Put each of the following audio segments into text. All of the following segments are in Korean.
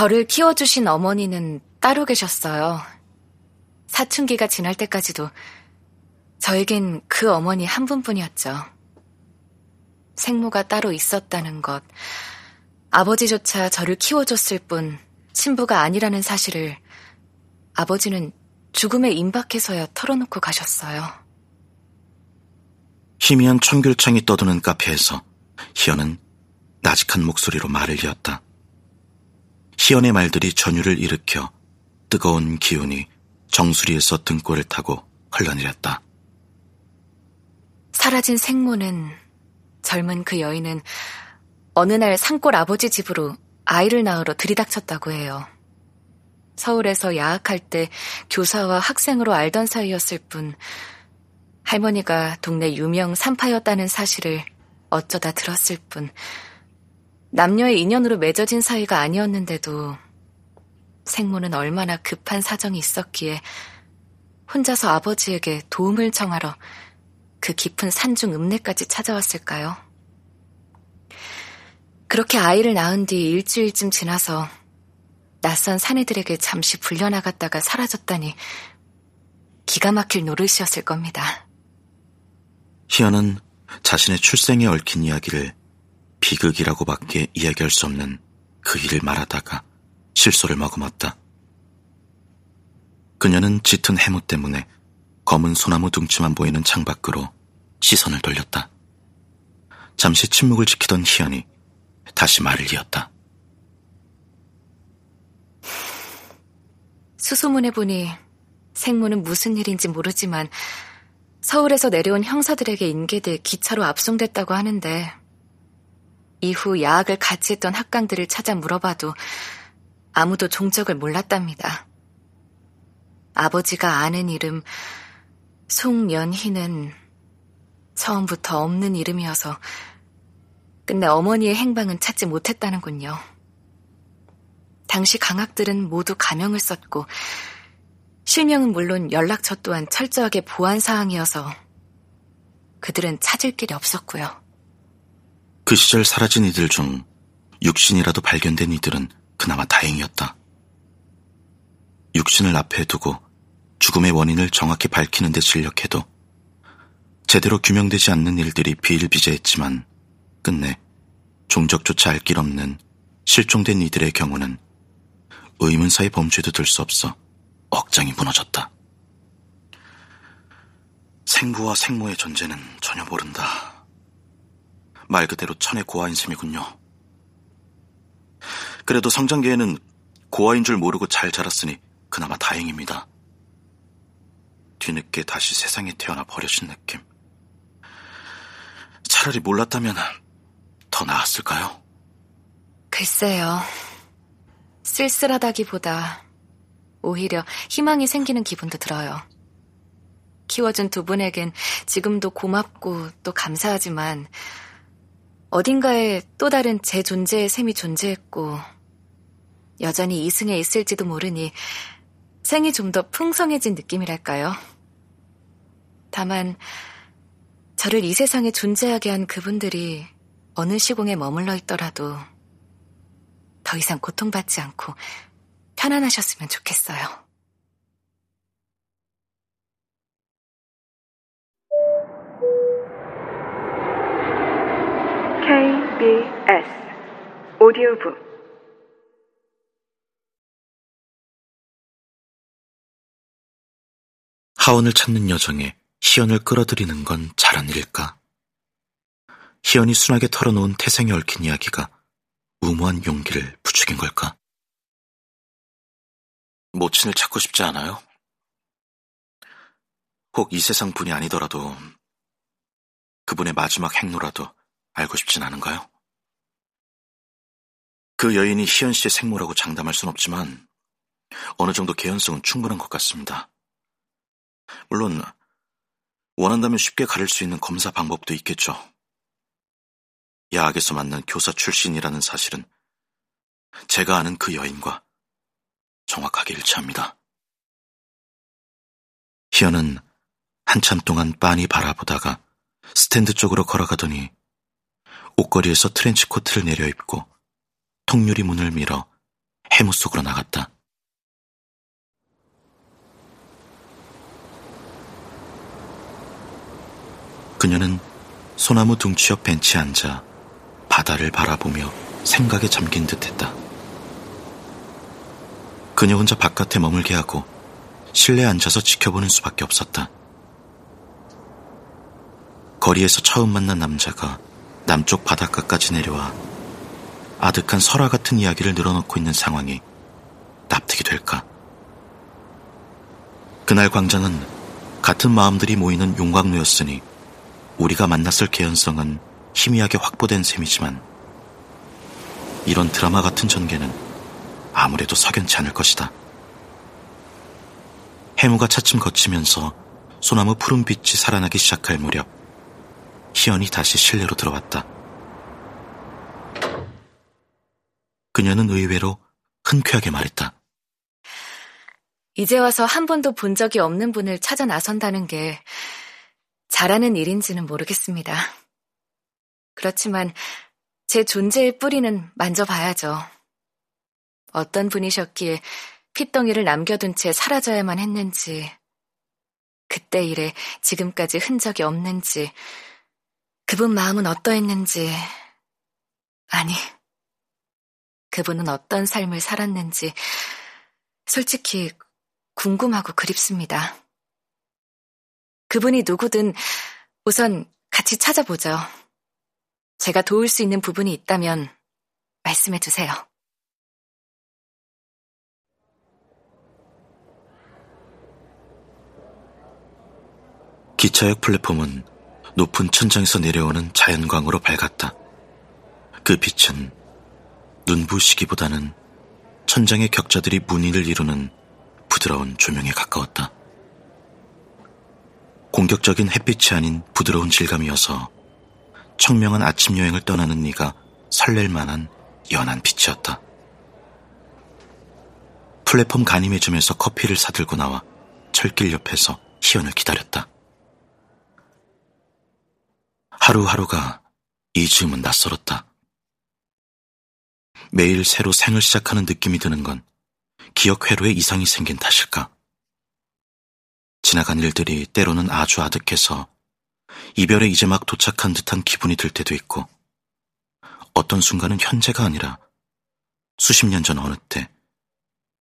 저를 키워주신 어머니는 따로 계셨어요. 사춘기가 지날 때까지도 저에겐 그 어머니 한 분뿐이었죠. 생모가 따로 있었다는 것, 아버지조차 저를 키워줬을 뿐 친부가 아니라는 사실을 아버지는 죽음에 임박해서야 털어놓고 가셨어요. 희미한 청귤창이 떠도는 카페에서 희연은 나직한 목소리로 말을 이었다. 희연의 말들이 전율을 일으켜 뜨거운 기운이 정수리에서 등골을 타고 흘러내렸다. 사라진 생모는 젊은 그 여인은 어느 날 산골 아버지 집으로 아이를 낳으러 들이닥쳤다고 해요. 서울에서 야학할 때 교사와 학생으로 알던 사이였을 뿐 할머니가 동네 유명 산파였다는 사실을 어쩌다 들었을 뿐 남녀의 인연으로 맺어진 사이가 아니었는데도 생모는 얼마나 급한 사정이 있었기에 혼자서 아버지에게 도움을 청하러 그 깊은 산중 읍내까지 찾아왔을까요? 그렇게 아이를 낳은 뒤 일주일쯤 지나서 낯선 사내들에게 잠시 불려나갔다가 사라졌다니 기가 막힐 노릇이었을 겁니다. 희연은 자신의 출생에 얽힌 이야기를 비극이라고밖에 이야기할 수 없는 그 일을 말하다가 실소를 머금었다. 그녀는 짙은 해무 때문에 검은 소나무 둥치만 보이는 창밖으로 시선을 돌렸다. 잠시 침묵을 지키던 희연이 다시 말을 이었다. 수소문해 보니 생모는 무슨 일인지 모르지만 서울에서 내려온 형사들에게 인계돼 기차로 압송됐다고 하는데 이후 야학을 같이 했던 학강들을 찾아 물어봐도 아무도 종적을 몰랐답니다. 아버지가 아는 이름 송연희는 처음부터 없는 이름이어서 끝내 어머니의 행방은 찾지 못했다는군요. 당시 강학들은 모두 가명을 썼고 실명은 물론 연락처 또한 철저하게 보안 사항이어서 그들은 찾을 길이 없었고요. 그 시절 사라진 이들 중 육신이라도 발견된 이들은 그나마 다행이었다. 육신을 앞에 두고 죽음의 원인을 정확히 밝히는 데 실력해도 제대로 규명되지 않는 일들이 비일비재했지만 끝내 종적조차 알 길 없는 실종된 이들의 경우는 의문사의 범죄도 될수 없어 억장이 무너졌다. 생부와 생모의 존재는 전혀 모른다. 말 그대로 천의 고아인 셈이군요. 그래도 성장계에는 고아인 줄 모르고 잘 자랐으니 그나마 다행입니다. 뒤늦게 다시 세상에 태어나 버려진 느낌. 차라리 몰랐다면 더 나았을까요? 글쎄요. 쓸쓸하다기보다 오히려 희망이 생기는 기분도 들어요. 키워준 두 분에겐 지금도 고맙고 또 감사하지만 어딘가에 또 다른 제 존재의 셈이 존재했고 여전히 이승에 있을지도 모르니 생이 좀 더 풍성해진 느낌이랄까요? 다만 저를 이 세상에 존재하게 한 그분들이 어느 시공에 머물러 있더라도 더 이상 고통받지 않고 편안하셨으면 좋겠어요. KBS 오디오북 하원을 찾는 여정에 희연을 끌어들이는 건 잘한 일일까? 희연이 순하게 털어놓은 태생에 얽힌 이야기가 무모한 용기를 부추긴 걸까? 모친을 찾고 싶지 않아요? 혹 이 세상 분이 아니더라도 그분의 마지막 행로라도 알고 싶진 않은가요? 그 여인이 희연 씨의 생모라고 장담할 순 없지만 어느 정도 개연성은 충분한 것 같습니다. 물론 원한다면 쉽게 가릴 수 있는 검사 방법도 있겠죠. 야학에서 만난 교사 출신이라는 사실은 제가 아는 그 여인과 정확하게 일치합니다. 희연은 한참 동안 빤히 바라보다가 스탠드 쪽으로 걸어가더니 옷걸이에서 트렌치 코트를 내려입고 통유리 문을 밀어 해무 속으로 나갔다. 그녀는 소나무 둥치 옆 벤치에 앉아 바다를 바라보며 생각에 잠긴 듯 했다. 그녀 혼자 바깥에 머물게 하고 실내에 앉아서 지켜보는 수밖에 없었다. 거리에서 처음 만난 남자가 남쪽 바닷가까지 내려와 아득한 설화 같은 이야기를 늘어놓고 있는 상황이 납득이 될까? 그날 광장은 같은 마음들이 모이는 용광로였으니 우리가 만났을 개연성은 희미하게 확보된 셈이지만 이런 드라마 같은 전개는 아무래도 석연치 않을 것이다. 해무가 차츰 거치면서 소나무 푸른 빛이 살아나기 시작할 무렵 희연이 다시 실내로 들어왔다. 그녀는 의외로 흔쾌하게 말했다. 이제 와서 한 번도 본 적이 없는 분을 찾아 나선다는 게 잘하는 일인지는 모르겠습니다. 그렇지만 제 존재의 뿌리는 만져봐야죠. 어떤 분이셨기에 핏덩이를 남겨둔 채 사라져야만 했는지, 그때 일에 지금까지 흔적이 없는지, 그분 마음은 어떠했는지, 아니, 그분은 어떤 삶을 살았는지, 솔직히 궁금하고 그립습니다. 그분이 누구든 우선 같이 찾아보죠. 제가 도울 수 있는 부분이 있다면 말씀해 주세요. 기차역 플랫폼은 높은 천장에서 내려오는 자연광으로 밝았다. 그 빛은 눈부시기보다는 천장의 격자들이 무늬를 이루는 부드러운 조명에 가까웠다. 공격적인 햇빛이 아닌 부드러운 질감이어서 청명한 아침 여행을 떠나는 네가 설렐 만한 연한 빛이었다. 플랫폼 가림해줌에서 커피를 사들고 나와 철길 옆에서 희연을 기다렸다. 하루하루가 이 즈음은 낯설었다. 매일 새로 생을 시작하는 느낌이 드는 건 기억 회로에 이상이 생긴 탓일까? 지나간 일들이 때로는 아주 아득해서 이별에 이제 막 도착한 듯한 기분이 들 때도 있고, 어떤 순간은 현재가 아니라 수십 년 전 어느 때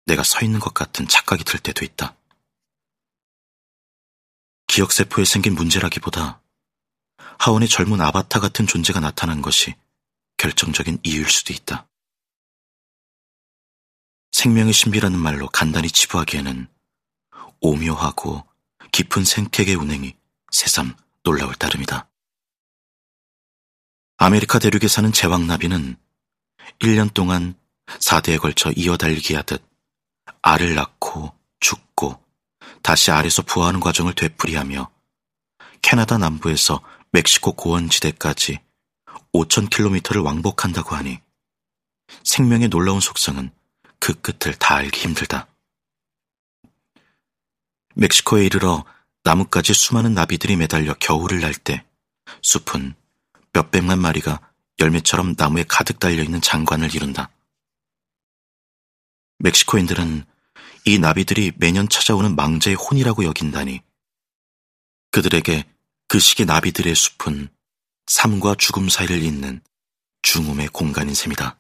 내가 서 있는 것 같은 착각이 들 때도 있다. 기억세포에 생긴 문제라기보다 하원의 젊은 아바타 같은 존재가 나타난 것이 결정적인 이유일 수도 있다. 생명의 신비라는 말로 간단히 치부하기에는 오묘하고 깊은 생태계 운행이 새삼 놀라울 따름이다. 아메리카 대륙에 사는 제왕나비는 1년 동안 4대에 걸쳐 이어달리기 하듯 알을 낳고 죽고 다시 알에서 부화하는 과정을 되풀이하며 캐나다 남부에서 멕시코 고원지대까지 5,000km를 왕복한다고 하니 생명의 놀라운 속성은 그 끝을 다 알기 힘들다. 멕시코에 이르러 나뭇가지 수많은 나비들이 매달려 겨울을 날 때 숲은 몇백만 마리가 열매처럼 나무에 가득 달려있는 장관을 이룬다. 멕시코인들은 이 나비들이 매년 찾아오는 망자의 혼이라고 여긴다니 그들에게 그 시기 나비들의 숲은 삶과 죽음 사이를 잇는 중음의 공간인 셈이다.